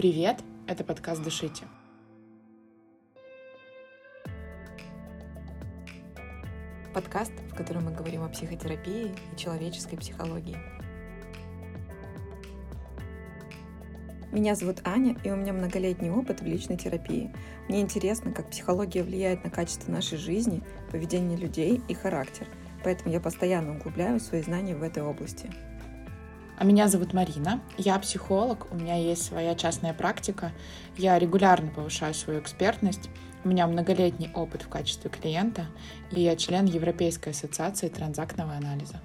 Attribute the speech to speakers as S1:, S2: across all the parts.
S1: Привет, это подкаст «Дышите».
S2: Подкаст, в котором мы говорим о психотерапии и человеческой психологии. Меня зовут Аня, и у меня многолетний опыт в личной терапии. Мне интересно, как психология влияет на качество нашей жизни, поведение людей и характер. Поэтому я постоянно углубляю свои знания в этой области.
S1: А меня зовут Марина, я психолог, у меня есть своя частная практика, я регулярно повышаю свою экспертность, у меня многолетний опыт в качестве клиента, и я член Европейской ассоциации транзактного анализа.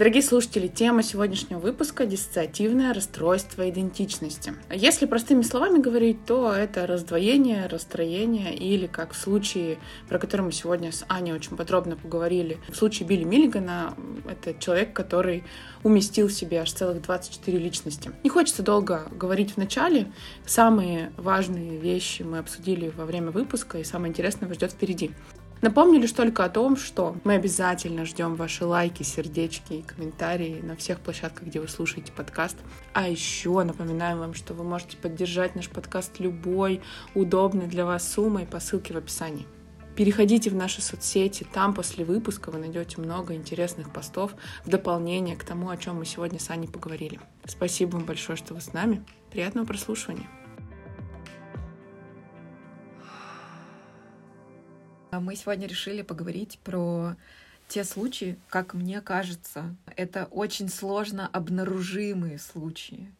S1: Дорогие слушатели, тема сегодняшнего выпуска – диссоциативное расстройство идентичности. Если простыми словами говорить, то это раздвоение, расстроение или, как в случае, про который мы сегодня с Аней очень подробно поговорили, в случае Билли Миллигана, это человек, который уместил в себе аж целых 24 личности. Не хочется долго говорить в начале. Самые важные вещи мы обсудили во время выпуска, и самое интересное вас ждет впереди. Напомню лишь только о том, что мы обязательно ждем ваши лайки, сердечки и комментарии на всех площадках, где вы слушаете подкаст. А еще напоминаем вам, что вы можете поддержать наш подкаст любой удобной для вас суммой по ссылке в описании. Переходите в наши соцсети, там после выпуска вы найдете много интересных постов в дополнение к тому, о чем мы сегодня с Аней поговорили. Спасибо вам большое, что вы с нами. Приятного прослушивания.
S2: Мы сегодня решили поговорить про те случаи, как мне кажется, это очень сложно обнаружимые случаи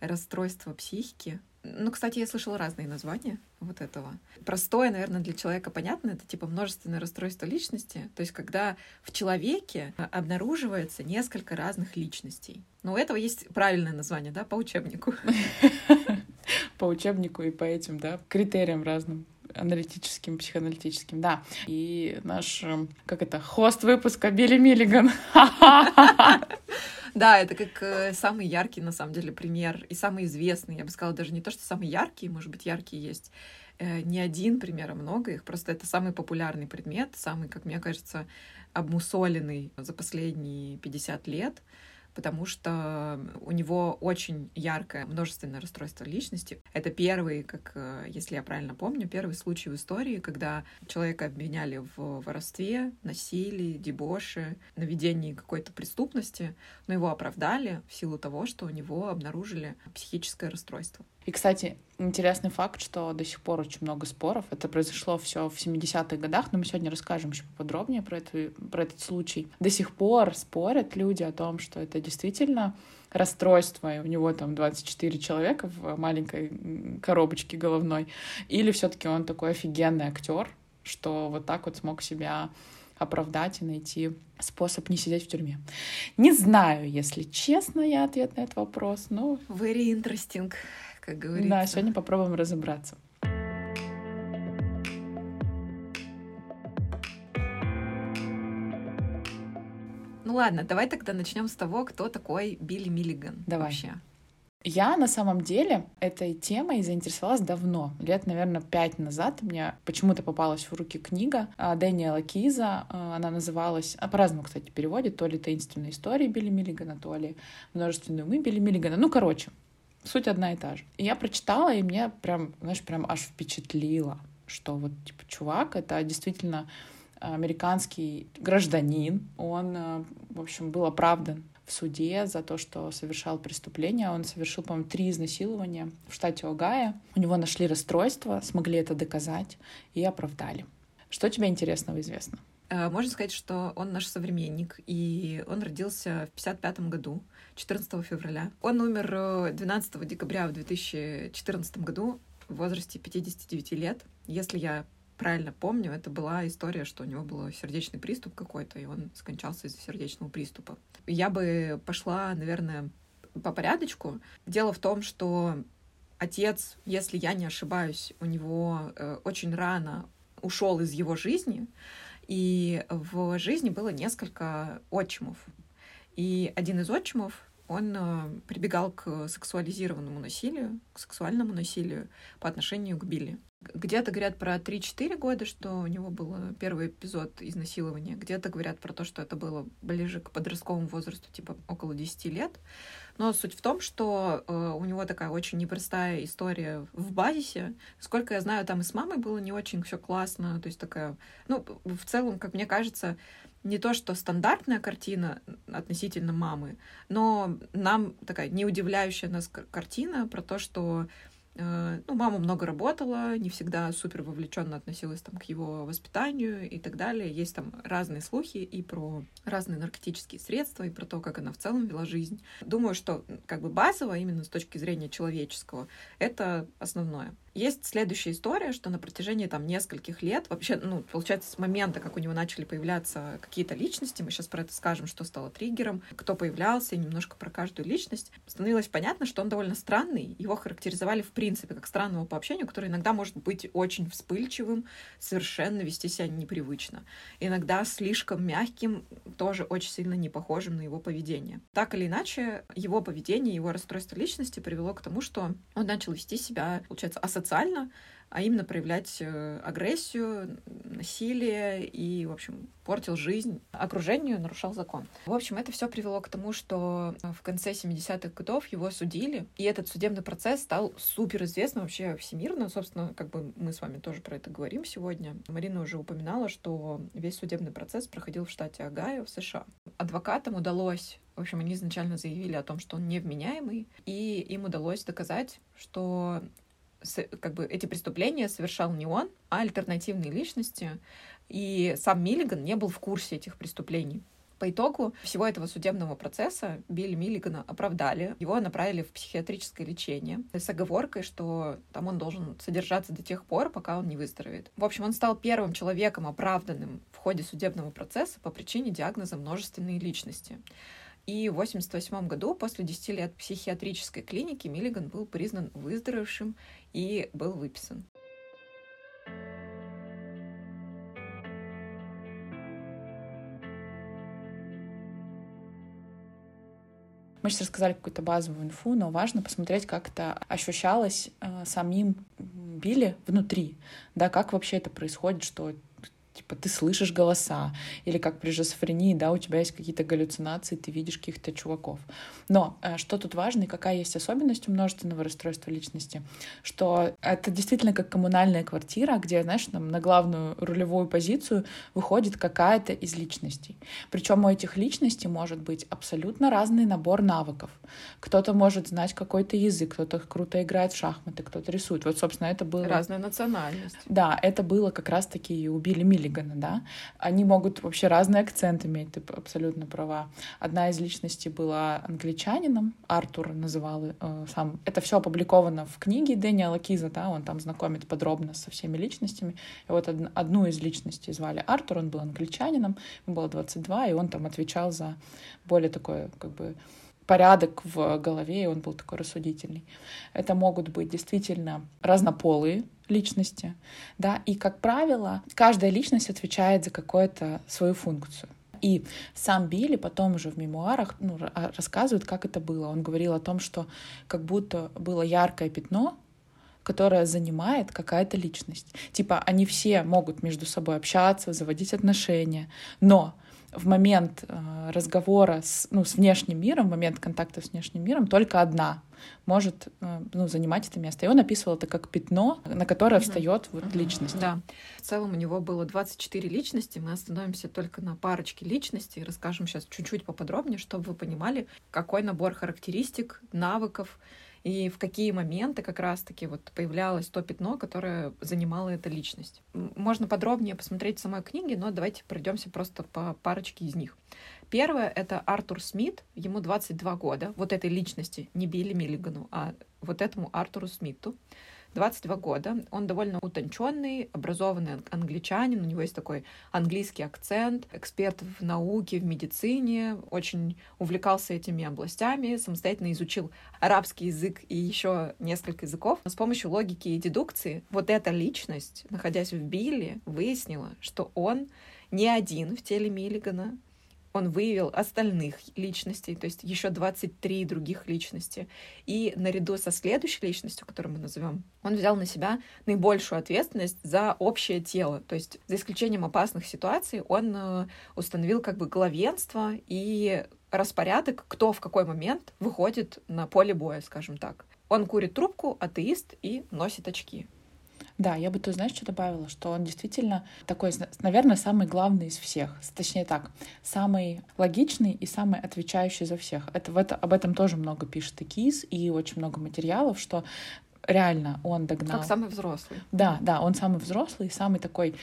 S2: расстройства психики. Ну, кстати, я слышала разные названия вот этого. Простое, наверное, для человека понятно, это типа множественное расстройство личности, то есть когда в человеке обнаруживается несколько разных личностей. Но у этого есть правильное название, да, по учебнику.
S1: По учебнику и по этим, да, критериям разным аналитическим, психоаналитическим, да. И наш, эм, как это, хост выпуска Билли Миллиган.
S2: Да, это как э, самый яркий, на самом деле, пример и самый известный. Я бы сказала, даже не то, что самый яркий, может быть, яркий есть э, не один пример, а много их. Просто это самый популярный предмет, самый, как мне кажется, обмусоленный за последние 50 лет потому что у него очень яркое множественное расстройство личности. Это первый, как, э, если я правильно помню, первый случай в истории, когда человека обвиняли в воровстве, насилии, дебоше, наведении какой-то преступности, но его оправдали в силу того, что у него обнаружили психическое расстройство.
S1: И, кстати, интересный факт, что до сих пор очень много споров. Это произошло все в 70-х годах, но мы сегодня расскажем еще подробнее про, это, про этот случай. До сих пор спорят люди о том, что это действительно расстройство, и у него там 24 человека в маленькой коробочке головной, или все-таки он такой офигенный актер, что вот так вот смог себя оправдать и найти способ не сидеть в тюрьме. Не знаю, если честно, я ответ на этот вопрос, но...
S2: Very interesting как говорится.
S1: Да, сегодня попробуем разобраться.
S2: Ну ладно, давай тогда начнем с того, кто такой Билли Миллиган
S1: давай.
S2: вообще.
S1: Я на самом деле этой темой заинтересовалась давно. Лет, наверное, пять назад мне почему-то попалась в руки книга а, Дэниела Киза. А, она называлась, а, по-разному, кстати, переводит, то ли «Таинственные истории Билли Миллигана», то ли «Множественные умы Билли Миллигана». Ну, короче, суть одна и та же. И я прочитала, и мне прям, знаешь, прям аж впечатлило, что вот, типа, чувак, это действительно американский гражданин. Он, э, в общем, был оправдан в суде за то, что совершал преступление. Он совершил, по-моему, три изнасилования в штате Огайо. У него нашли расстройство, смогли это доказать и оправдали. Что тебе интересного известно?
S2: Э, можно сказать, что он наш современник, и он родился в 55 году, 14 февраля. Он умер 12 э, декабря в 2014 году в возрасте 59 лет. Если я правильно помню, это была история, что у него был сердечный приступ какой-то, и он скончался из-за сердечного приступа. Я бы пошла, наверное, по порядочку. Дело в том, что отец, если я не ошибаюсь, у него э, очень рано ушел из его жизни, и в жизни было несколько отчимов. И один из отчимов, он э, прибегал к сексуализированному насилию, к сексуальному насилию по отношению к Билли. Где-то говорят про 3-4 года, что у него был первый эпизод изнасилования. Где-то говорят про то, что это было ближе к подростковому возрасту, типа около 10 лет. Но суть в том, что э, у него такая очень непростая история в базисе. Сколько я знаю, там и с мамой было не очень все классно. То есть такая, ну, в целом, как мне кажется, не то, что стандартная картина относительно мамы, но нам такая не удивляющая нас картина про то, что Э, ну, мама много работала, не всегда супер вовлеченно относилась там, к его воспитанию и так далее. Есть там разные слухи и про разные наркотические средства, и про то, как она в целом вела жизнь. Думаю, что как бы базово, именно с точки зрения человеческого, это основное. Есть следующая история, что на протяжении там нескольких лет, вообще, ну, получается, с момента, как у него начали появляться какие-то личности, мы сейчас про это скажем, что стало триггером, кто появлялся, и немножко про каждую личность, становилось понятно, что он довольно странный. Его характеризовали, в принципе, как странного по общению, который иногда может быть очень вспыльчивым, совершенно вести себя непривычно. Иногда слишком мягким, тоже очень сильно не похожим на его поведение. Так или иначе, его поведение, его расстройство личности привело к тому, что он начал вести себя, получается, асоциально социально, а именно проявлять э, агрессию, насилие и, в общем, портил жизнь окружению, нарушал закон. В общем, это все привело к тому, что в конце 70-х годов его судили, и этот судебный процесс стал супер известным вообще всемирно. Собственно, как бы мы с вами тоже про это говорим сегодня. Марина уже упоминала, что весь судебный процесс проходил в штате Огайо в США. Адвокатам удалось в общем, они изначально заявили о том, что он невменяемый, и им удалось доказать, что как бы эти преступления совершал не он, а альтернативные личности. И сам Миллиган не был в курсе этих преступлений. По итогу всего этого судебного процесса Билли Миллигана оправдали, его направили в психиатрическое лечение с оговоркой, что там он должен содержаться до тех пор, пока он не выздоровеет. В общем, он стал первым человеком, оправданным в ходе судебного процесса по причине диагноза множественные личности. И в 1988 году, после 10 лет психиатрической клиники, Миллиган был признан выздоровевшим и был выписан.
S1: Мы сейчас рассказали какую-то базовую инфу, но важно посмотреть, как это ощущалось э, самим Билли внутри, да, как вообще это происходит, что типа ты слышишь голоса, или как при шизофрении, да, у тебя есть какие-то галлюцинации, ты видишь каких-то чуваков. Но э, что тут важно и какая есть особенность у множественного расстройства личности, что это действительно как коммунальная квартира, где, знаешь, там на главную рулевую позицию выходит какая-то из личностей. Причем у этих личностей может быть абсолютно разный набор навыков. Кто-то может знать какой-то язык, кто-то круто играет в шахматы, кто-то рисует. Вот, собственно, это было...
S2: Разная национальность.
S1: Да, это было как раз-таки и у Билли Миллигана, да. Они могут вообще разный акцент иметь, ты абсолютно права. Одна из личностей была англичанином, Артур называл э, сам. Это все опубликовано в книге Дэниела Киза, да, он там знакомит подробно со всеми личностями. И вот од- одну из личностей звали Артур, он был англичанином, ему было 22, и он там отвечал за более такое, как бы, порядок в голове, и он был такой рассудительный. Это могут быть действительно разнополые личности, да, и, как правило, каждая личность отвечает за какую-то свою функцию. И сам Билли потом уже в мемуарах ну, рассказывает, как это было. Он говорил о том, что как будто было яркое пятно, которое занимает какая-то личность. Типа они все могут между собой общаться, заводить отношения, но в момент э, разговора с, ну, с внешним миром, в момент контакта с внешним миром только одна может э, ну, занимать это место. И он описывал это как пятно, на которое встает вот личность.
S2: Да. В целом у него было 24 личности. Мы остановимся только на парочке личностей. Расскажем сейчас чуть-чуть поподробнее, чтобы вы понимали, какой набор характеристик, навыков и в какие моменты как раз-таки вот появлялось то пятно, которое занимала эта личность. Можно подробнее посмотреть в самой книге, но давайте пройдемся просто по парочке из них. Первое — это Артур Смит, ему 22 года, вот этой личности, не Билли Миллигану, а вот этому Артуру Смиту. 22 года. Он довольно утонченный, образованный англичанин. У него есть такой английский акцент, эксперт в науке, в медицине, очень увлекался этими областями, самостоятельно изучил арабский язык и еще несколько языков. Но с помощью логики и дедукции вот эта личность, находясь в Билли, выяснила, что он не один в теле Миллигана, он выявил остальных личностей, то есть еще 23 других личности. И наряду со следующей личностью, которую мы назовем, он взял на себя наибольшую ответственность за общее тело. То есть за исключением опасных ситуаций он э, установил как бы главенство и распорядок, кто в какой момент выходит на поле боя, скажем так. Он курит трубку, атеист и носит очки.
S1: Да, я бы тут, знаешь, что добавила, что он действительно такой, наверное, самый главный из всех. Точнее так, самый логичный и самый отвечающий за всех. Это, в это, об этом тоже много пишет и Кис, и очень много материалов, что реально он догнал.
S2: Как самый взрослый.
S1: Да, да, он самый взрослый, самый такой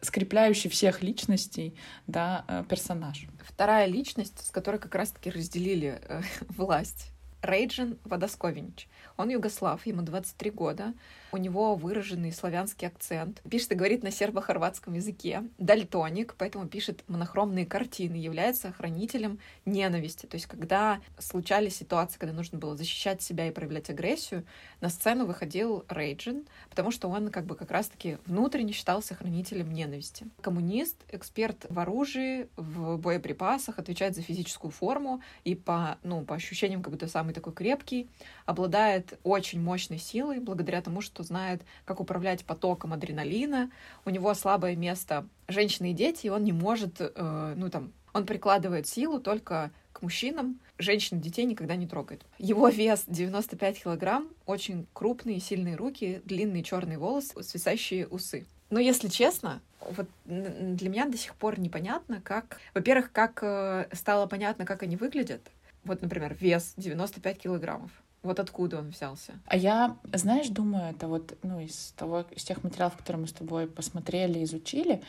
S1: скрепляющий всех личностей, да, э, персонаж.
S2: Вторая личность, с которой как раз-таки разделили э, власть. Рейджин Водосковинич. Он югослав, ему 23 года. У него выраженный славянский акцент. Пишет и говорит на сербо-хорватском языке. Дальтоник, поэтому пишет монохромные картины. Является хранителем ненависти. То есть, когда случались ситуации, когда нужно было защищать себя и проявлять агрессию, на сцену выходил Рейджин, потому что он как бы как раз-таки внутренне считался хранителем ненависти. Коммунист, эксперт в оружии, в боеприпасах, отвечает за физическую форму и по, ну, по ощущениям как будто самый такой крепкий, обладает очень мощной силой благодаря тому, что знает, как управлять потоком адреналина. У него слабое место женщины и дети, и он не может, э, ну там, он прикладывает силу только к мужчинам, женщин и детей никогда не трогает. Его вес 95 килограмм, очень крупные сильные руки, длинные черные волосы, свисающие усы. Но если честно, вот для меня до сих пор непонятно, как... Во-первых, как э, стало понятно, как они выглядят. Вот, например, вес 95 килограммов. Вот откуда он взялся?
S1: А я, знаешь, думаю, это вот, ну, из того, из тех материалов, которые мы с тобой посмотрели, изучили,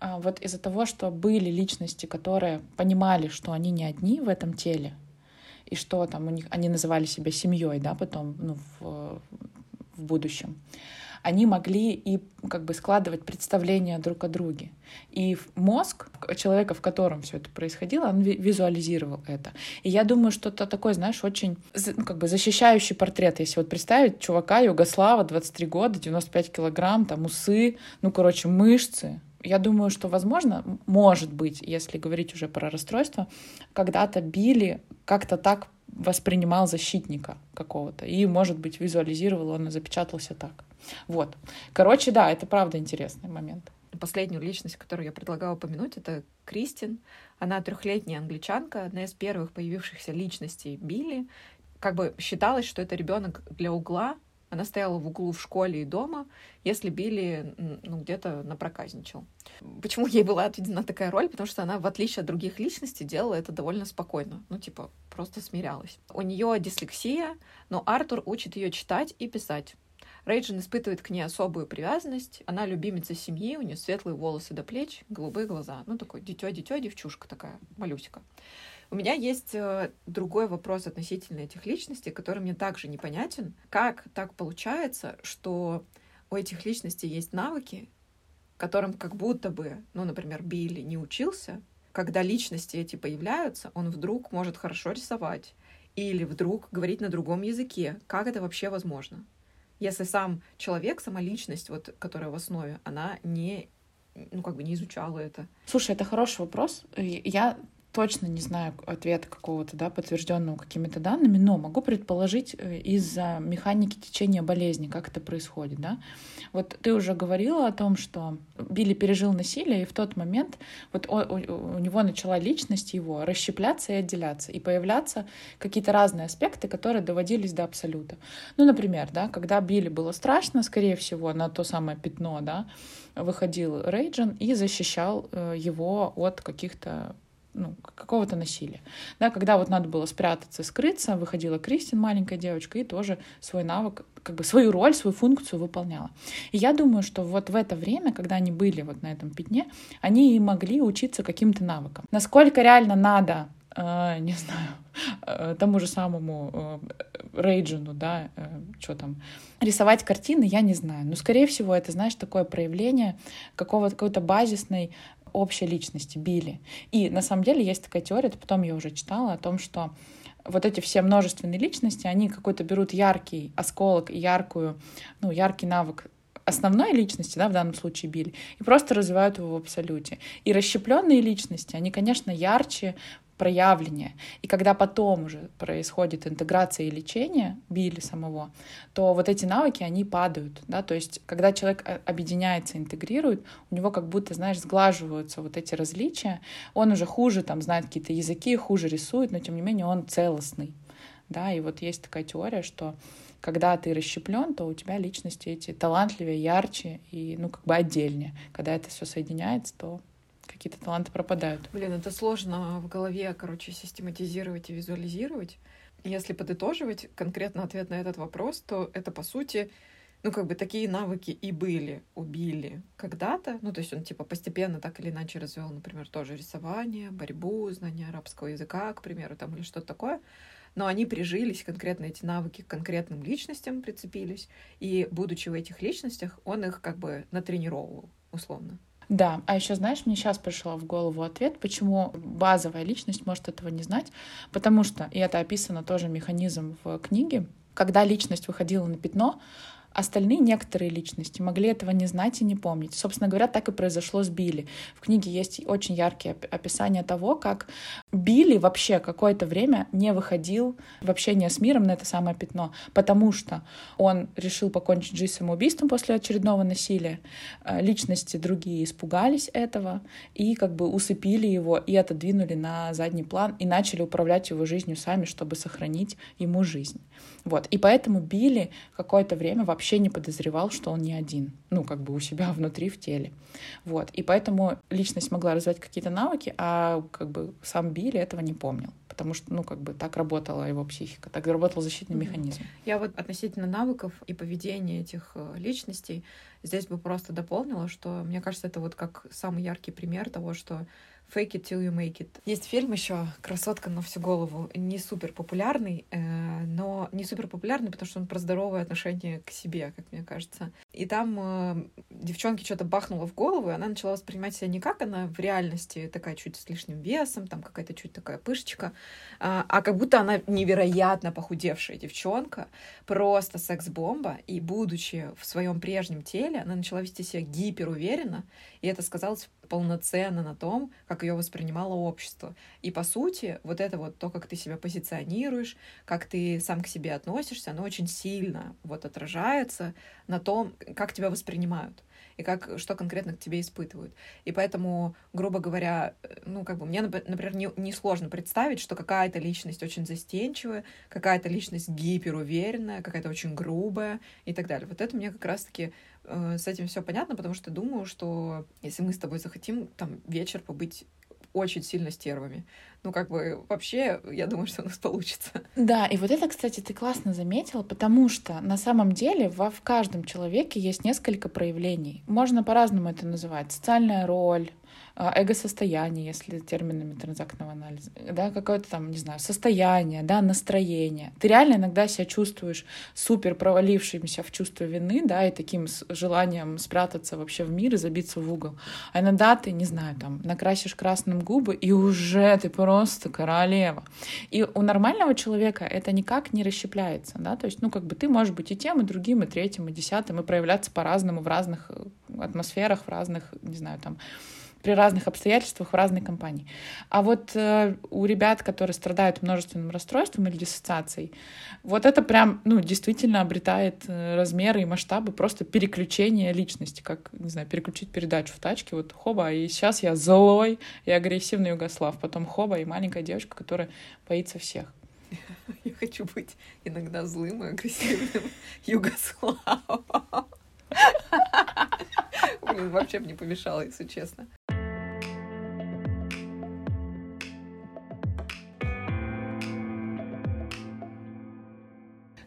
S1: а, вот из-за того, что были личности, которые понимали, что они не одни в этом теле, и что там у них, они называли себя семьей, да, потом, ну, в, в будущем они могли и как бы складывать представления друг о друге. И мозг человека, в котором все это происходило, он визуализировал это. И я думаю, что это такой, знаешь, очень ну, как бы защищающий портрет. Если вот представить чувака Югослава, 23 года, 95 килограмм, там усы, ну, короче, мышцы, я думаю, что, возможно, может быть, если говорить уже про расстройство, когда-то били как-то так воспринимал защитника какого-то. И, может быть, визуализировал, он и запечатался так. Вот. Короче, да, это правда интересный момент.
S2: Последнюю личность, которую я предлагаю упомянуть, это Кристин. Она трехлетняя англичанка, одна из первых появившихся личностей Билли. Как бы считалось, что это ребенок для угла. Она стояла в углу в школе и дома, если Билли ну, где-то напроказничал. Почему ей была отведена такая роль? Потому что она, в отличие от других личностей, делала это довольно спокойно. Ну, типа, просто смирялась. У нее дислексия, но Артур учит ее читать и писать. Рейджин испытывает к ней особую привязанность. Она любимица семьи, у нее светлые волосы до плеч, голубые глаза. Ну, такой дитё-дитё, девчушка такая, малюсика. У меня есть э, другой вопрос относительно этих личностей, который мне также непонятен. Как так получается, что у этих личностей есть навыки, которым как будто бы, ну, например, Билли не учился, когда личности эти появляются, он вдруг может хорошо рисовать или вдруг говорить на другом языке. Как это вообще возможно? Если сам человек, сама личность, вот, которая в основе, она не ну, как бы не изучала это.
S1: Слушай, это хороший вопрос. Я точно не знаю ответа какого-то, да, подтвержденного какими-то данными, но могу предположить э, из-за механики течения болезни, как это происходит, да. Вот ты уже говорила о том, что Билли пережил насилие, и в тот момент вот у, у, у него начала личность его расщепляться и отделяться, и появляться какие-то разные аспекты, которые доводились до абсолюта. Ну, например, да, когда Билли было страшно, скорее всего, на то самое пятно, да, выходил Рейджин и защищал э, его от каких-то ну, какого-то насилия. Да, когда вот надо было спрятаться, скрыться, выходила Кристин, маленькая девочка, и тоже свой навык, как бы свою роль, свою функцию выполняла. И я думаю, что вот в это время, когда они были вот на этом пятне, они и могли учиться каким-то навыкам. Насколько реально надо Uh, не знаю, uh, тому же самому uh, Рейджину, да, что там, рисовать картины, я не знаю. Но, скорее всего, это, знаешь, такое проявление какого-то какой-то базисной общей личности Билли. И на самом деле есть такая теория, это потом я уже читала, о том, что вот эти все множественные личности, они какой-то берут яркий осколок, яркую, ну, яркий навык основной личности, да, в данном случае Билли, и просто развивают его в абсолюте. И расщепленные личности, они, конечно, ярче, проявление. И когда потом уже происходит интеграция и лечение Билли самого, то вот эти навыки, они падают, да, то есть когда человек э, объединяется, интегрирует, у него как будто, знаешь, сглаживаются вот эти различия, он уже хуже там знает какие-то языки, хуже рисует, но тем не менее он целостный, да, и вот есть такая теория, что когда ты расщеплен, то у тебя личности эти талантливее, ярче и, ну, как бы отдельнее. Когда это все соединяется, то какие-то таланты пропадают.
S2: Блин, это сложно в голове, короче, систематизировать и визуализировать. Если подытоживать конкретно ответ на этот вопрос, то это, по сути, ну, как бы такие навыки и были у Билли когда-то. Ну, то есть он, типа, постепенно так или иначе развел, например, тоже рисование, борьбу, знание арабского языка, к примеру, там, или что-то такое но они прижились, конкретно эти навыки к конкретным личностям прицепились, и, будучи в этих личностях, он их как бы натренировал, условно.
S1: Да, а еще, знаешь, мне сейчас пришел в голову ответ, почему базовая личность может этого не знать, потому что, и это описано тоже механизм в книге, когда личность выходила на пятно, Остальные некоторые личности могли этого не знать и не помнить. Собственно говоря, так и произошло с Билли. В книге есть очень яркие описания того, как Билли вообще какое-то время не выходил в общение с миром на это самое пятно, потому что он решил покончить жизнь самоубийством после очередного насилия. Э, личности другие испугались этого и как бы усыпили его и отодвинули на задний план и начали управлять его жизнью сами, чтобы сохранить ему жизнь. Вот. И поэтому Билли какое-то время вообще не подозревал, что он не один, ну, как бы у себя внутри в теле. Вот. И поэтому личность могла развивать какие-то навыки, а как бы сам Билли этого не помнил потому что, ну, как бы так работала его психика, так работал защитный mm-hmm. механизм.
S2: Я вот относительно навыков и поведения этих э, личностей здесь бы просто дополнила, что, мне кажется, это вот как самый яркий пример того, что Fake it till you make it. Есть фильм еще «Красотка на всю голову». Не супер популярный, э, но не супер популярный, потому что он про здоровое отношение к себе, как мне кажется. И там э, девчонке что-то бахнуло в голову, и она начала воспринимать себя не как она в реальности, такая чуть с лишним весом, там какая-то чуть такая пышечка, а, а как будто она невероятно похудевшая девчонка, просто секс-бомба, и будучи в своем прежнем теле, она начала вести себя гиперуверенно, и это сказалось полноценно на том, как ее воспринимало общество. И по сути, вот это вот то, как ты себя позиционируешь, как ты сам к себе относишься, оно очень сильно вот отражается на том, как тебя воспринимают и как, что конкретно к тебе испытывают. И поэтому, грубо говоря, ну, как бы мне, например, не, не представить, что какая-то личность очень застенчивая, какая-то личность гиперуверенная, какая-то очень грубая и так далее. Вот это мне как раз-таки с этим все понятно, потому что думаю, что если мы с тобой захотим там вечер побыть очень сильно стервами. Ну, как бы вообще, я думаю, что у нас получится.
S1: Да, и вот это, кстати, ты классно заметила, потому что на самом деле во, в каждом человеке есть несколько проявлений. Можно по-разному это называть. Социальная роль, эго-состояние, если терминами транзактного анализа, да, какое-то там, не знаю, состояние, да, настроение. Ты реально иногда себя чувствуешь супер провалившимся в чувство вины, да, и таким желанием спрятаться вообще в мир и забиться в угол. А иногда ты, не знаю, там, накрасишь красным губы, и уже ты просто королева. И у нормального человека это никак не расщепляется, да, то есть, ну, как бы ты можешь быть и тем, и другим, и третьим, и десятым, и проявляться по-разному в разных э, атмосферах, в разных, не знаю, там, при разных обстоятельствах в разной компании. А вот э, у ребят, которые страдают множественным расстройством или диссоциацией, вот это прям, ну, действительно обретает э, размеры и масштабы просто переключения личности, как, не знаю, переключить передачу в тачке, вот хоба, и сейчас я злой и агрессивный Югослав, потом хоба и маленькая девочка, которая боится всех.
S2: Я хочу быть иногда злым и агрессивным Югославом. Вообще бы не помешало, если честно.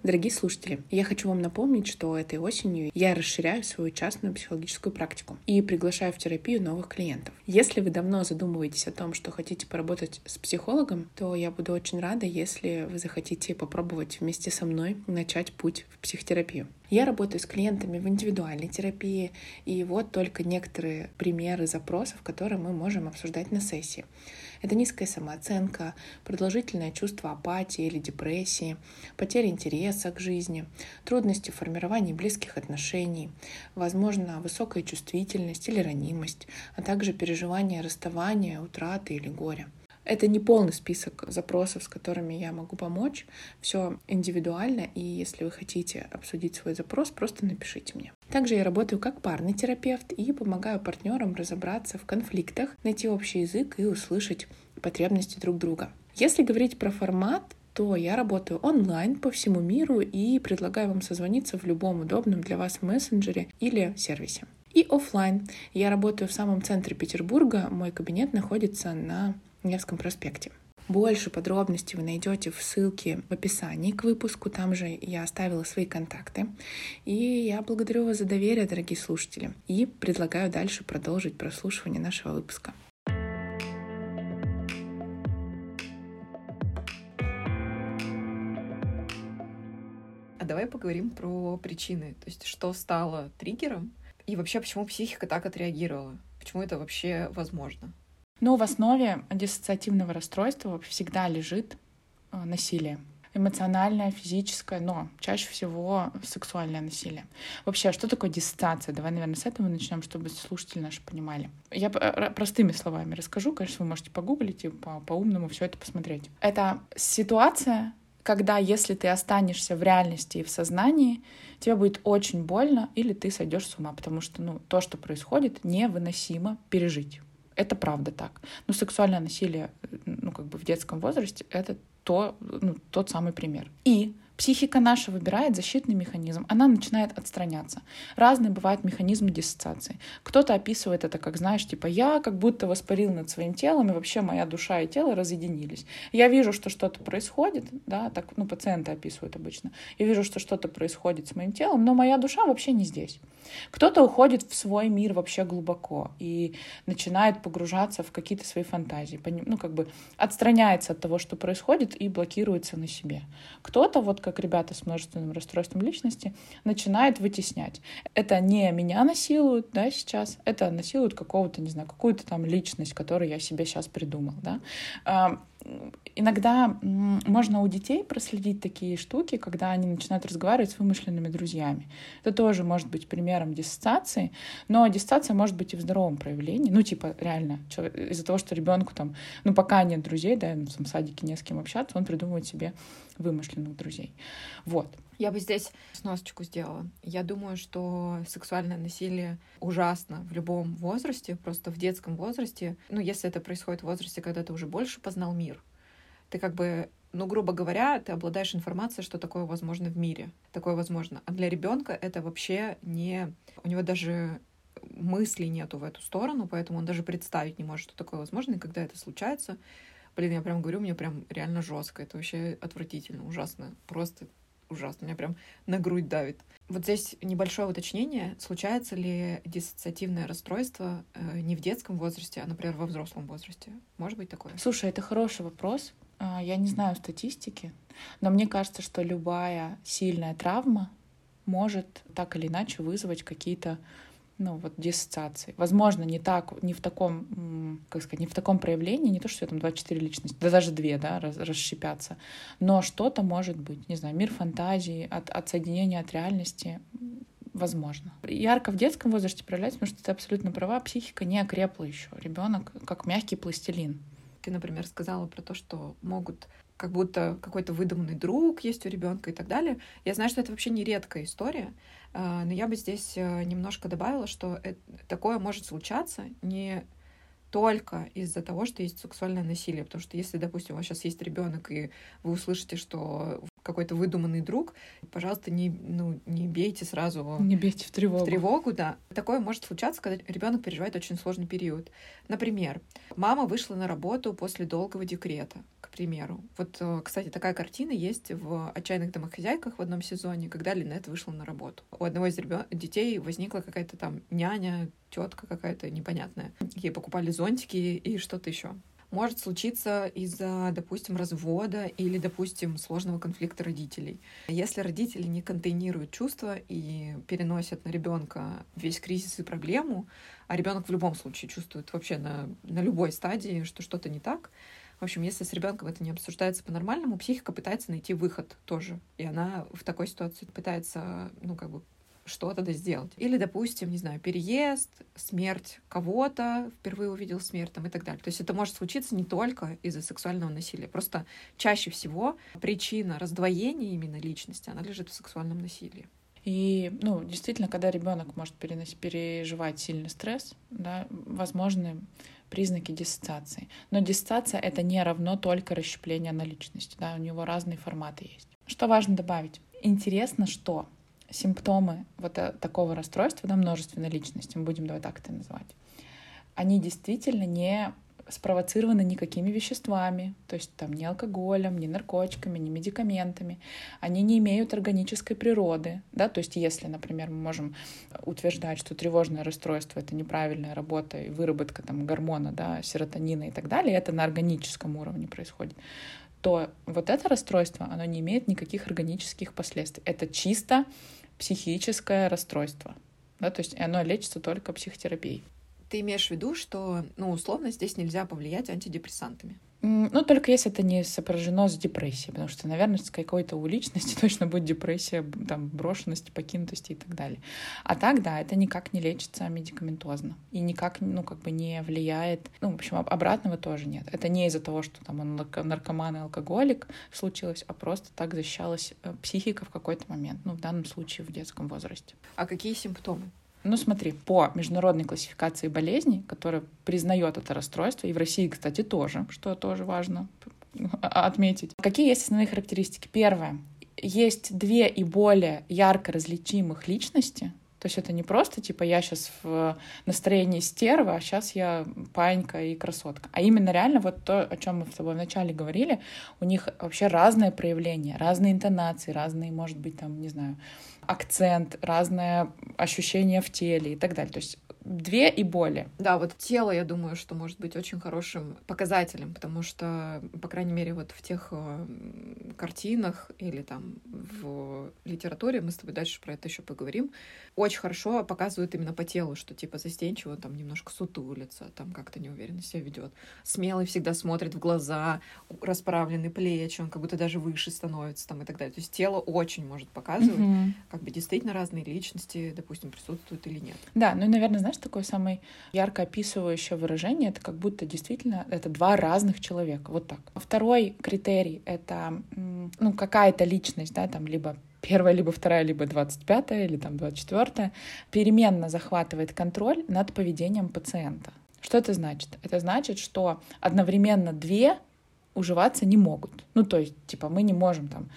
S1: Дорогие слушатели, я хочу вам напомнить, что этой осенью я расширяю свою частную психологическую практику и приглашаю в терапию новых клиентов. Если вы давно задумываетесь о том, что хотите поработать с психологом, то я буду очень рада, если вы захотите попробовать вместе со мной начать путь в психотерапию. Я работаю с клиентами в индивидуальной терапии, и вот только некоторые примеры запросов, которые мы можем обсуждать на сессии. Это низкая самооценка, продолжительное чувство апатии или депрессии, потеря интереса к жизни, трудности в формировании близких отношений, возможно, высокая чувствительность или ранимость, а также переживание расставания, утраты или горя. Это не полный список запросов, с которыми я могу помочь. Все индивидуально, и если вы хотите обсудить свой запрос, просто напишите мне. Также я работаю как парный терапевт и помогаю партнерам разобраться в конфликтах, найти общий язык и услышать потребности друг друга. Если говорить про формат, то я работаю онлайн по всему миру и предлагаю вам созвониться в любом удобном для вас мессенджере или сервисе. И офлайн. Я работаю в самом центре Петербурга. Мой кабинет находится на Невском проспекте. Больше подробностей вы найдете в ссылке в описании к выпуску. Там же я оставила свои контакты. И я благодарю вас за доверие, дорогие слушатели. И предлагаю дальше продолжить прослушивание нашего выпуска.
S2: А давай поговорим про причины. То есть, что стало триггером и вообще, почему психика так отреагировала? Почему это вообще возможно?
S1: Но в основе диссоциативного расстройства всегда лежит э, насилие. Эмоциональное, физическое, но чаще всего сексуальное насилие. Вообще, что такое диссоциация? Давай, наверное, с этого начнем, чтобы слушатели наши понимали. Я простыми словами расскажу, конечно, вы можете погуглить и по-умному все это посмотреть. Это ситуация, когда если ты останешься в реальности и в сознании, тебе будет очень больно или ты сойдешь с ума, потому что ну, то, что происходит, невыносимо пережить. Это правда так. Но сексуальное насилие, ну, как бы в детском возрасте, это то, ну, тот самый пример. И Психика наша выбирает защитный механизм, она начинает отстраняться. Разные бывают механизмы диссоциации. Кто-то описывает это как, знаешь, типа я как будто воспарил над своим телом, и вообще моя душа и тело разъединились. Я вижу, что что-то происходит, да, так, ну, пациенты описывают обычно. Я вижу, что что-то происходит с моим телом, но моя душа вообще не здесь. Кто-то уходит в свой мир вообще глубоко и начинает погружаться в какие-то свои фантазии, ну, как бы отстраняется от того, что происходит, и блокируется на себе. Кто-то, вот как ребята с множественным расстройством личности, начинает вытеснять. Это не меня насилуют, да, сейчас, это насилуют какого-то, не знаю, какую-то там личность, которую я себе сейчас придумал, да иногда можно у детей проследить такие штуки, когда они начинают разговаривать с вымышленными друзьями. Это тоже может быть примером диссоциации, но диссоциация может быть и в здоровом проявлении. Ну, типа, реально, из-за того, что ребенку там, ну, пока нет друзей, да, в в садике не с кем общаться, он придумывает себе вымышленных друзей. Вот.
S2: Я бы здесь сносочку сделала. Я думаю, что сексуальное насилие ужасно в любом возрасте, просто в детском возрасте. Ну, если это происходит в возрасте, когда ты уже больше познал мир, ты как бы ну, грубо говоря, ты обладаешь информацией, что такое возможно в мире. Такое возможно. А для ребенка это вообще не... У него даже мыслей нету в эту сторону, поэтому он даже представить не может, что такое возможно. И когда это случается, блин, я прям говорю, мне прям реально жестко. Это вообще отвратительно, ужасно. Просто ужасно. Меня прям на грудь давит. Вот здесь небольшое уточнение. Случается ли диссоциативное расстройство э, не в детском возрасте, а, например, во взрослом возрасте? Может быть такое?
S1: Слушай, это хороший вопрос. А, я не знаю статистики, но мне кажется, что любая сильная травма может так или иначе вызвать какие-то ну, вот диссоциации. Возможно, не так, не в таком, как сказать, не в таком проявлении, не то, что там 24 личности, да даже две, да, раз, расщепятся, но что-то может быть, не знаю, мир фантазии, от, от соединения от реальности, возможно. Ярко в детском возрасте проявляется, потому что ты абсолютно права, психика не окрепла еще. Ребенок как мягкий пластилин.
S2: Ты, например, сказала про то, что могут как будто какой-то выдуманный друг есть у ребенка и так далее. Я знаю, что это вообще не редкая история, а, но я бы здесь э, немножко добавила, что такое может случаться не только из-за того, что есть сексуальное насилие. Потому что если, допустим, у вас сейчас есть ребенок, и вы услышите, что какой-то выдуманный друг, пожалуйста, не, ну, не бейте сразу.
S1: Не бейте в тревогу.
S2: В тревогу, да. Такое может случаться, когда ребенок переживает очень сложный период. Например, мама вышла на работу после долгого декрета, примеру. Вот, э, кстати, такая картина есть в «Отчаянных домохозяйках» в одном сезоне, когда Линет вышла на работу. У одного из ребен... детей возникла какая-то там няня, тетка какая-то непонятная. Ей покупали зонтики и что-то еще. может случиться из-за, допустим, развода или, допустим, сложного конфликта родителей. Если родители не контейнируют чувства и переносят на ребенка весь кризис и проблему, а ребенок в любом случае чувствует вообще на, на любой стадии, что что-то не так, в общем, если с ребенком это не обсуждается по-нормальному, психика пытается найти выход тоже. И она в такой ситуации пытается, ну, как бы что-то да сделать. Или, допустим, не знаю, переезд, смерть кого-то, впервые увидел смерть там, и так далее. То есть это может случиться не только из-за сексуального насилия. Просто чаще всего причина раздвоения именно личности, она лежит в сексуальном насилии.
S1: И, ну, действительно, когда ребенок может переносить, переживать сильный стресс, да, возможны признаки диссоциации. Но диссоциация — это не равно только расщепление на личности. Да? У него разные форматы есть. Что важно добавить? Интересно, что симптомы вот э, такого расстройства, да, множественной личности, мы будем давай так это называть, они действительно не спровоцированы никакими веществами, то есть там ни алкоголем, ни наркотиками, ни медикаментами. Они не имеют органической природы, да, то есть если, например, мы можем утверждать, что тревожное расстройство — это неправильная работа и выработка там гормона, да, серотонина и так далее, это на органическом уровне происходит, то вот это расстройство, оно не имеет никаких органических последствий. Это чисто психическое расстройство, да, то есть оно лечится только психотерапией.
S2: Ты имеешь в виду, что, ну, условно, здесь нельзя повлиять антидепрессантами?
S1: Ну, только если это не сопряжено с депрессией, потому что, наверное, с какой-то у личности точно будет депрессия, там, брошенности, покинутости и так далее. А так, да, это никак не лечится медикаментозно и никак, ну, как бы не влияет, ну, в общем, обратного тоже нет. Это не из-за того, что там он наркоман и алкоголик случилось, а просто так защищалась э, психика в какой-то момент, ну, в данном случае в детском возрасте.
S2: А какие симптомы?
S1: Ну, смотри, по международной классификации болезней, которая признает это расстройство, и в России, кстати, тоже, что тоже важно отметить. Какие есть основные характеристики? Первое. Есть две и более ярко различимых личности, то есть это не просто типа я сейчас в настроении стерва, а сейчас я панька и красотка. А именно реально вот то, о чем мы с тобой вначале говорили, у них вообще разное проявление, разные интонации, разные, может быть, там, не знаю, акцент, разное ощущение в теле и так далее. То есть две и более.
S2: Да, вот тело, я думаю, что может быть очень хорошим показателем, потому что, по крайней мере, вот в тех э, картинах или там в литературе, мы с тобой дальше про это еще поговорим, очень хорошо показывают именно по телу, что типа застенчиво, там немножко сутулится, там как-то неуверенно себя ведет. Смелый всегда смотрит в глаза, расправлены плечи, он как будто даже выше становится там и так далее. То есть тело очень может показывать, mm-hmm. как бы действительно разные личности, допустим, присутствуют или нет.
S1: Да, ну и, наверное, знаешь, такое самое ярко описывающее выражение, это как будто действительно это два разных человека, вот так. Второй критерий — это ну, какая-то личность, да, там либо первая, либо вторая, либо двадцать пятая, или там двадцать четвертая, переменно захватывает контроль над поведением пациента. Что это значит? Это значит, что одновременно две уживаться не могут. Ну, то есть, типа, мы не можем там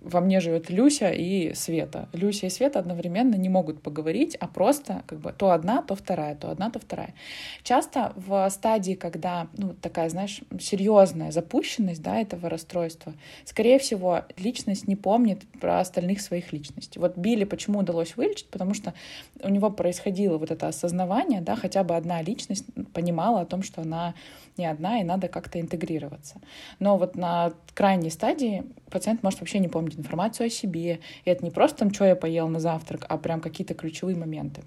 S1: во мне живет Люся и Света. Люся и Света одновременно не могут поговорить, а просто как бы то одна, то вторая, то одна, то вторая. Часто в стадии, когда ну, такая, знаешь, серьезная запущенность да, этого расстройства, скорее всего, личность не помнит про остальных своих личностей. Вот Билли почему удалось вылечить? Потому что у него происходило вот это осознавание, да, хотя бы одна личность понимала о том, что она не одна, и надо как-то интегрироваться. Но вот на крайней стадии пациент может вообще не помнить информацию о себе. И это не просто там, что я поел на завтрак, а прям какие-то ключевые моменты.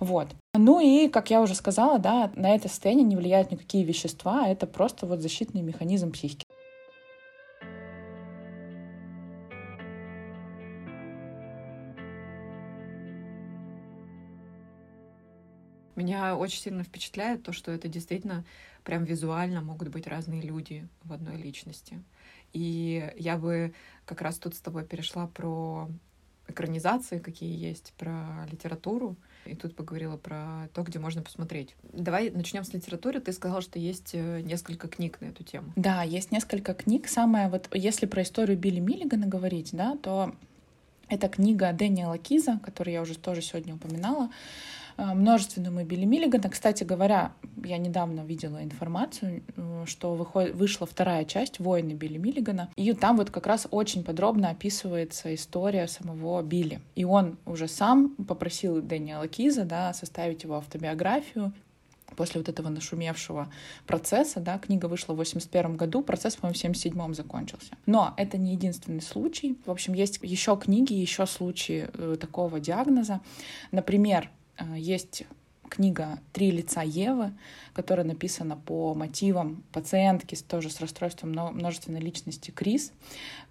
S1: Вот. Ну и, как я уже сказала, да, на это состояние не влияют никакие вещества, а это просто вот защитный механизм психики.
S2: Меня очень сильно впечатляет то, что это действительно прям визуально могут быть разные люди в одной личности. И я бы как раз тут с тобой перешла про экранизации, какие есть, про литературу. И тут поговорила про то, где можно посмотреть. Давай начнем с литературы. Ты сказала, что есть э, несколько книг на эту тему.
S1: Да, есть несколько книг. Самое вот, если про историю Билли Миллигана говорить, да, то это книга Дэниела Киза, которую я уже тоже сегодня упоминала. Э, множественную Билли Миллигана. Кстати говоря, я недавно видела информацию, э, что выходит, вышла вторая часть «Войны Билли Миллигана», и там вот как раз очень подробно описывается история самого Билли. И он уже сам попросил Дэниела Киза да, составить его автобиографию, после вот этого нашумевшего процесса, да, книга вышла в 81 году, процесс, по-моему, в 77 закончился. Но это не единственный случай. В общем, есть еще книги, еще случаи э, такого диагноза. Например, есть книга «Три лица Евы», которая написана по мотивам пациентки тоже с расстройством множественной личности Крис.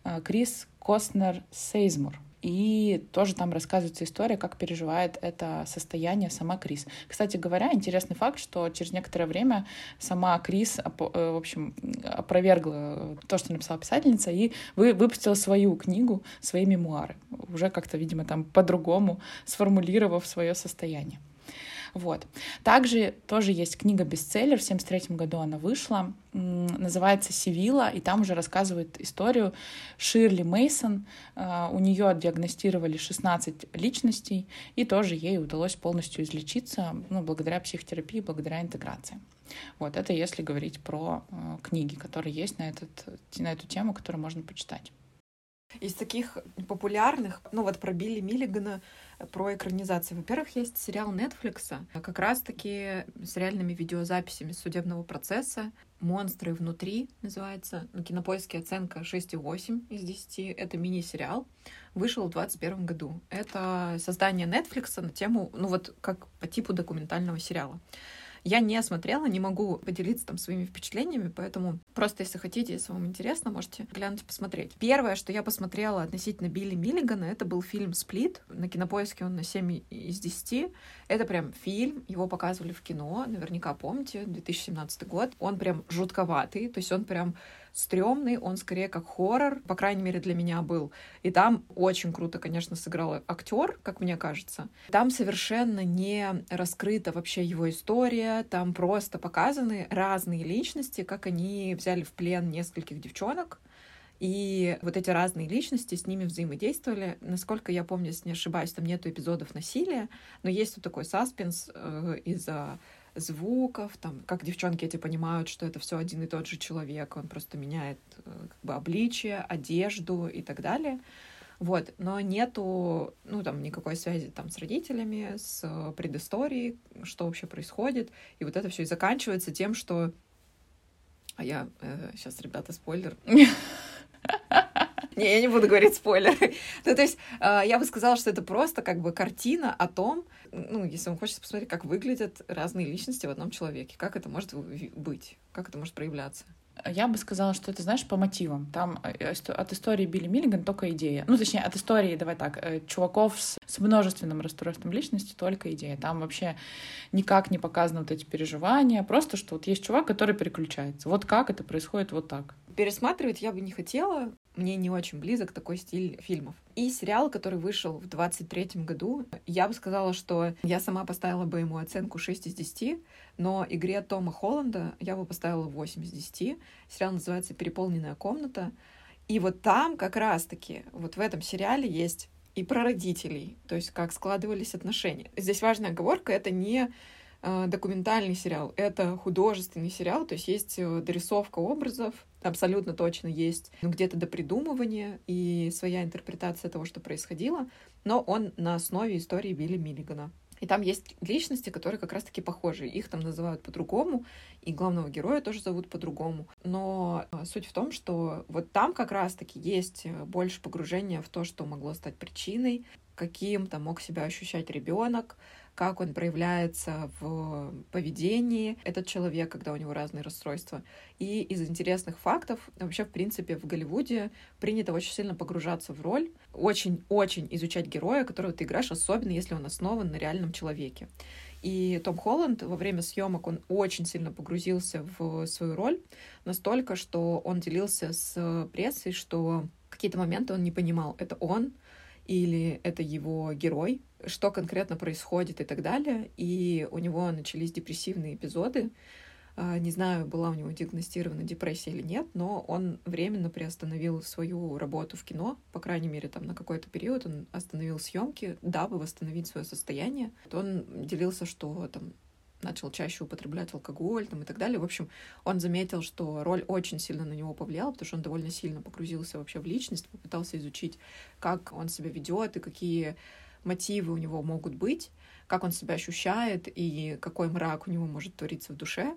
S1: Э, Крис Костнер Сейзмур. И тоже там рассказывается история, как переживает это состояние сама Крис. Кстати говоря, интересный факт, что через некоторое время сама Крис, э, в общем, опровергла то, что написала писательница, и выпустила свою книгу, свои мемуары, уже как-то, видимо, там по-другому сформулировав свое состояние. Вот. Также тоже есть книга-бестселлер, в 73 году она вышла, называется «Сивила», и там уже рассказывает историю Ширли Мейсон. А, у нее диагностировали 16 личностей, и тоже ей удалось полностью излечиться ну, благодаря психотерапии, благодаря интеграции. Вот это если говорить про э, книги, которые есть на, этот, на эту тему, которые можно почитать.
S2: Из таких популярных, ну вот про Билли Миллигана, про экранизацию. Во-первых, есть сериал Netflix, как раз-таки с реальными видеозаписями судебного процесса. «Монстры внутри» называется. На кинопоиске оценка 6,8 из 10. Это мини-сериал. Вышел в 2021 году. Это создание Netflix на тему, ну вот как по типу документального сериала. Я не смотрела, не могу поделиться там своими впечатлениями, поэтому просто, если хотите, если вам интересно, можете глянуть посмотреть. Первое, что я посмотрела относительно Билли Миллигана, это был фильм «Сплит». На кинопоиске он на 7 из 10. Это прям фильм, его показывали в кино, наверняка помните, 2017 год. Он прям жутковатый, то есть он прям стрёмный, он скорее как хоррор, по крайней мере, для меня был. И там очень круто, конечно, сыграл актер, как мне кажется. Там совершенно не раскрыта вообще его история, там просто показаны разные личности, как они взяли в плен нескольких девчонок, и вот эти разные личности с ними взаимодействовали. Насколько я помню, если не ошибаюсь, там нету эпизодов насилия, но есть вот такой саспенс э, из-за звуков, там, как девчонки эти понимают, что это все один и тот же человек, он просто меняет э, как бы обличие, одежду и так далее. Вот, но нету, ну, там, никакой связи там с родителями, с предысторией, что вообще происходит. И вот это все и заканчивается тем, что... А я... Э, сейчас, ребята, спойлер. Не, я не буду говорить спойлеры. ну, то есть, э, я бы сказала, что это просто как бы картина о том, ну, если вам хочется посмотреть, как выглядят разные личности в одном человеке, как это может быть, как это может проявляться.
S1: Я бы сказала, что это, знаешь, по мотивам. Там э, от истории Билли Миллиган только идея. Ну, точнее, от истории, давай так, э, чуваков с, с множественным расстройством личности только идея. Там вообще никак не показаны вот эти переживания. Просто, что вот есть чувак, который переключается. Вот как это происходит вот так.
S2: Пересматривать я бы не хотела, мне не очень близок такой стиль фильмов. И сериал, который вышел в 23-м году, я бы сказала, что я сама поставила бы ему оценку 6 из 10, но игре Тома Холланда я бы поставила 8 из 10. Сериал называется «Переполненная комната». И вот там как раз-таки, вот в этом сериале есть и про родителей, то есть как складывались отношения. Здесь важная оговорка, это не э, документальный сериал, это художественный сериал, то есть есть э, дорисовка образов, абсолютно точно есть ну, где-то до придумывания и своя интерпретация того, что происходило, но он на основе истории Билли Миллигана. И там есть личности, которые как раз-таки похожи. Их там называют по-другому, и главного героя тоже зовут по-другому. Но а, суть в том, что вот там как раз-таки есть э, больше погружения в то, что могло стать причиной, каким там мог себя ощущать ребенок, как он проявляется в поведении, этот человек, когда у него разные расстройства. И из интересных фактов, вообще, в принципе, в Голливуде принято очень сильно погружаться в роль, очень-очень изучать героя, которого ты играешь, особенно если он основан на реальном человеке. И Том Холланд во время съемок он очень сильно погрузился в свою роль, настолько, что он делился с прессой, что какие-то моменты он не понимал, это он или это его герой, что конкретно происходит и так далее. И у него начались депрессивные эпизоды. А, не знаю, была у него диагностирована депрессия или нет, но он временно приостановил свою работу в кино, по крайней мере, там на какой-то период он остановил съемки, дабы восстановить свое состояние. Он делился, что там начал чаще употреблять алкоголь там, и так далее. В общем, он заметил, что роль очень сильно на него повлияла, потому что он довольно сильно погрузился вообще в личность, попытался изучить, как он себя ведет и какие мотивы у него могут быть, как он себя ощущает и какой мрак у него может твориться в душе.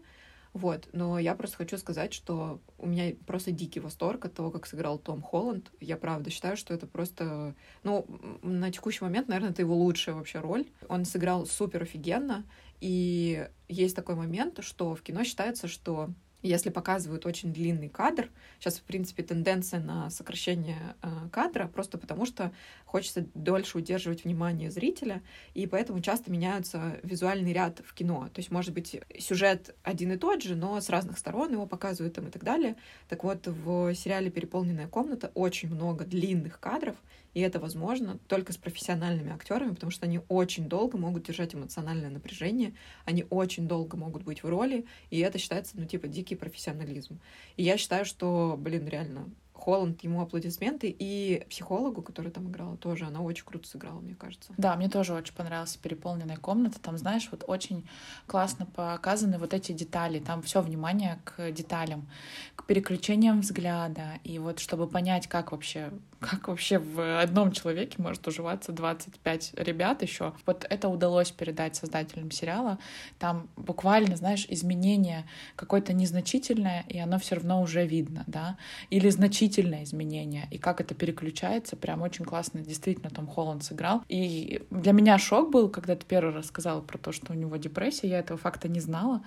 S2: Вот, но я просто хочу сказать, что у меня просто дикий восторг от того, как сыграл Том Холланд. Я правда считаю, что это просто, ну, на текущий момент, наверное, это его лучшая вообще роль. Он сыграл супер офигенно, и есть такой момент, что в кино считается, что если показывают очень длинный кадр, сейчас, в принципе, тенденция на сокращение э, кадра, просто потому что хочется дольше удерживать внимание зрителя, и поэтому часто меняются визуальный ряд в кино. То есть, может быть, сюжет один и тот же, но с разных сторон его показывают там и так далее. Так вот, в сериале «Переполненная комната» очень много длинных кадров, и это возможно только с профессиональными актерами, потому что они очень долго могут держать эмоциональное напряжение, они очень долго могут быть в роли, и это считается, ну, типа, дикий профессионализм. И я считаю, что, блин, реально, Холланд, ему аплодисменты. И психологу, которая там играла, тоже она очень круто сыграла, мне кажется.
S1: Да, мне тоже очень понравилась переполненная комната. Там, знаешь, вот очень классно показаны вот эти детали. Там все внимание к деталям, к переключениям взгляда. И вот чтобы понять, как вообще как вообще в одном человеке может уживаться 25 ребят еще. Вот это удалось передать создателям сериала. Там буквально, знаешь, изменение какое-то незначительное, и оно все равно уже видно, да, или значительное изменение, и как это переключается, прям очень классно, действительно, Том Холланд сыграл. И для меня шок был, когда ты первый раз сказала про то, что у него депрессия, я этого факта не знала,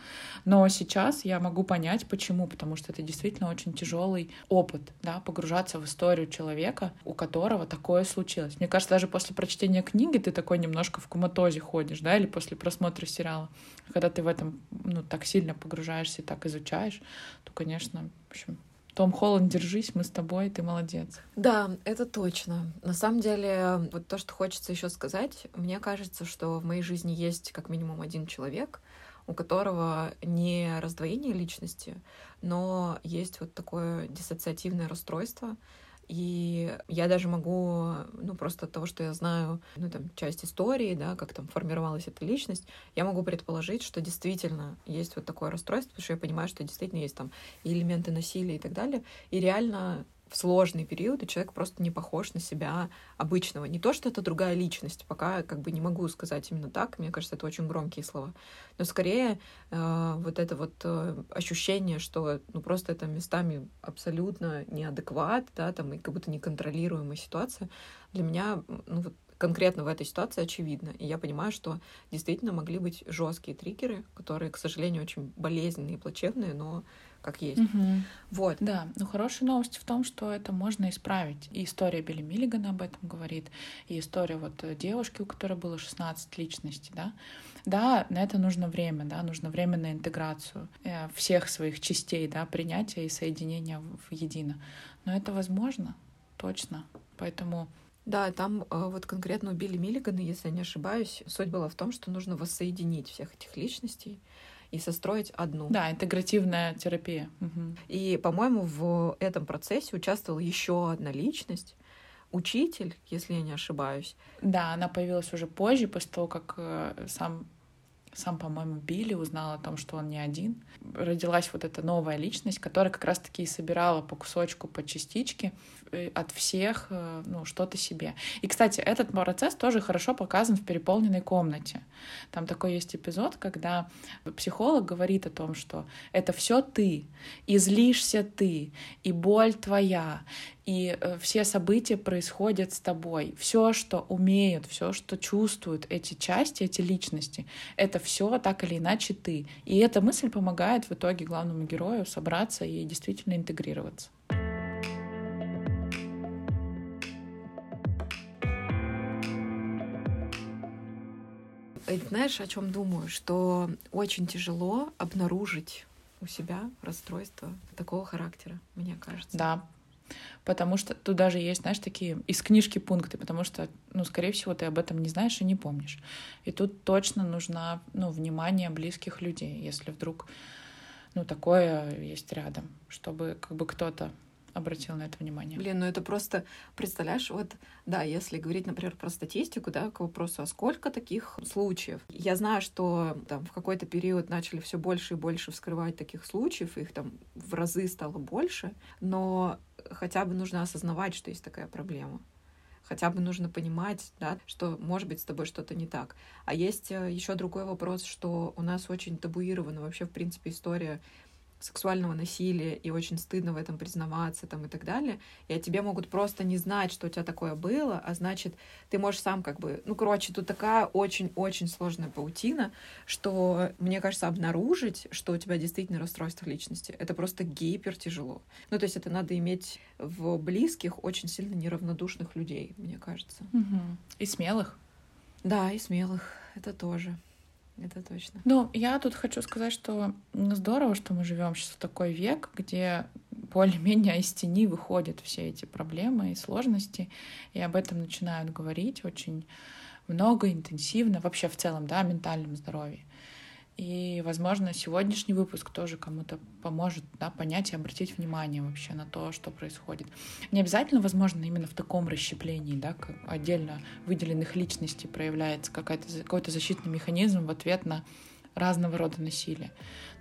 S1: но сейчас я могу понять, почему, потому что это действительно очень тяжелый опыт, да, погружаться в историю человека, у которого такое случилось. Мне кажется, даже после прочтения книги ты такой немножко в коматозе ходишь, да, или после просмотра сериала. Когда ты в этом, ну, так сильно погружаешься и так изучаешь, то, конечно, в общем, том Холланд, держись, мы с тобой, ты молодец.
S2: Да, это точно. На самом деле, вот то, что хочется еще сказать, мне кажется, что в моей жизни есть как минимум один человек, у которого не раздвоение личности, но есть вот такое диссоциативное расстройство, и я даже могу, ну, просто от того, что я знаю, ну, там, часть истории, да, как там формировалась эта личность, я могу предположить, что действительно есть вот такое расстройство, потому что я понимаю, что действительно есть там элементы насилия и так далее. И реально в сложные периоды человек просто не похож на себя обычного. Не то, что это другая личность, пока как бы не могу сказать именно так, мне кажется, это очень громкие слова, но скорее э, вот это вот э, ощущение, что ну просто это местами абсолютно неадекват, да, там и как будто неконтролируемая ситуация, для меня ну вот конкретно в этой ситуации очевидно. И я понимаю, что действительно могли быть жесткие триггеры, которые, к сожалению, очень болезненные и плачевные, но как есть.
S1: Угу.
S2: Вот.
S1: Да, но хорошая новость в том, что это можно исправить. И история Билли Миллигана об этом говорит, и история вот девушки, у которой было 16 личностей, да. Да, на это нужно время, да, нужно время на интеграцию э, всех своих частей, да, принятия и соединения в едино. Но это возможно, точно. Поэтому
S2: да, там э, вот конкретно у Билли Миллигана, если я не ошибаюсь, суть была в том, что нужно воссоединить всех этих личностей и состроить одну.
S1: Да, интегративная терапия. Угу.
S2: И, по-моему, в этом процессе участвовала еще одна личность, учитель, если я не ошибаюсь.
S1: Да, она появилась уже позже, после того, как э, сам сам, по-моему, Билли узнал о том, что он не один. Родилась вот эта новая личность, которая как раз-таки и собирала по кусочку, по частичке э, от всех э, ну, что-то себе. И, кстати, этот процесс тоже хорошо показан в переполненной комнате. Там такой есть эпизод, когда психолог говорит о том, что это все ты, излишься ты, и боль твоя, и э, все события происходят с тобой. Все, что умеют, все, что чувствуют эти части, эти личности, это все так или иначе ты. И эта мысль помогает в итоге главному герою собраться и действительно интегрироваться.
S2: Знаешь, о чем думаю? Что очень тяжело обнаружить у себя расстройство такого характера, мне кажется.
S1: Да, потому что тут даже есть, знаешь, такие из книжки пункты, потому что, ну, скорее всего, ты об этом не знаешь и не помнишь. И тут точно нужна, ну, внимание близких людей, если вдруг, ну, такое есть рядом, чтобы как бы кто-то обратил на это внимание.
S2: Блин, ну это просто, представляешь, вот, да, если говорить, например, про статистику, да, к вопросу, а сколько таких случаев? Я знаю, что там в какой-то период начали все больше и больше вскрывать таких случаев, их там в разы стало больше, но хотя бы нужно осознавать, что есть такая проблема хотя бы нужно понимать, да, что может быть с тобой что-то не так. А есть э, еще другой вопрос, что у нас очень табуирована вообще, в принципе, история сексуального насилия, и очень стыдно в этом признаваться там, и так далее. И от тебе могут просто не знать, что у тебя такое было, а значит, ты можешь сам как бы... Ну, короче, тут такая очень-очень сложная паутина, что, мне кажется, обнаружить, что у тебя действительно расстройство личности, это просто гипер тяжело. Ну, то есть это надо иметь в близких очень сильно неравнодушных людей, мне кажется.
S1: Угу. И смелых.
S2: Да, и смелых, это тоже это точно.
S1: Ну, я тут хочу сказать, что здорово, что мы живем сейчас в такой век, где более-менее из тени выходят все эти проблемы и сложности, и об этом начинают говорить очень много, интенсивно, вообще в целом, да, о ментальном здоровье. И, возможно, сегодняшний выпуск тоже кому-то поможет да, понять и обратить внимание вообще на то, что происходит. Не обязательно, возможно, именно в таком расщеплении, да, как отдельно выделенных личностей проявляется какой-то защитный механизм в ответ на разного рода насилие.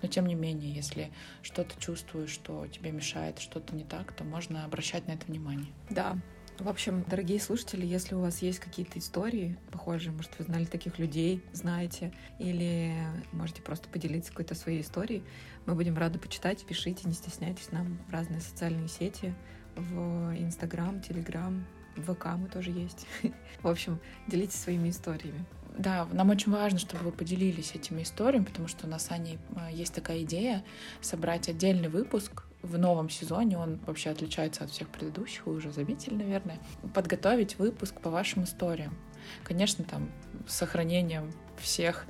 S1: Но тем не менее, если что-то чувствуешь, что тебе мешает, что-то не так, то можно обращать на это внимание.
S2: Да, в общем, дорогие слушатели, если у вас есть какие-то истории похожие, может, вы знали таких людей, знаете, или можете просто поделиться какой-то своей историей, мы будем рады почитать. Пишите, не стесняйтесь нам в разные социальные сети, в Инстаграм, Телеграм, ВК мы тоже есть. В общем, делитесь своими историями.
S1: Да, нам очень важно, чтобы вы поделились этими историями, потому что у нас Аней э, есть такая идея собрать отдельный выпуск в новом сезоне, он вообще отличается от всех предыдущих, вы уже заметили, наверное, подготовить выпуск по вашим историям. Конечно, там с сохранением всех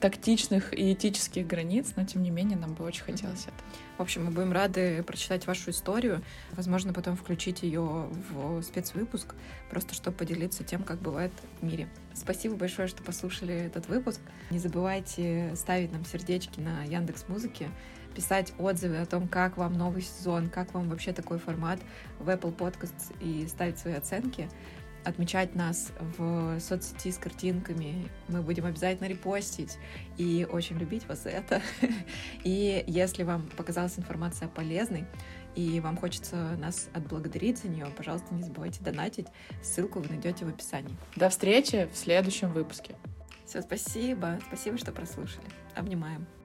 S1: тактичных и этических границ, но тем не менее нам бы очень хотелось это.
S2: В общем, мы будем рады прочитать вашу историю, возможно, потом включить ее в спецвыпуск, просто чтобы поделиться тем, как бывает в мире. Спасибо большое, что послушали этот выпуск. Не забывайте ставить нам сердечки на Яндекс Музыке, писать отзывы о том, как вам новый сезон, как вам вообще такой формат в Apple Podcasts и ставить свои оценки отмечать нас в соцсети с картинками. Мы будем обязательно репостить и очень любить вас за это. И если вам показалась информация полезной, и вам хочется нас отблагодарить за нее, пожалуйста, не забывайте донатить. Ссылку вы найдете в описании.
S1: До встречи в следующем выпуске.
S2: Все, спасибо. Спасибо, что прослушали. Обнимаем.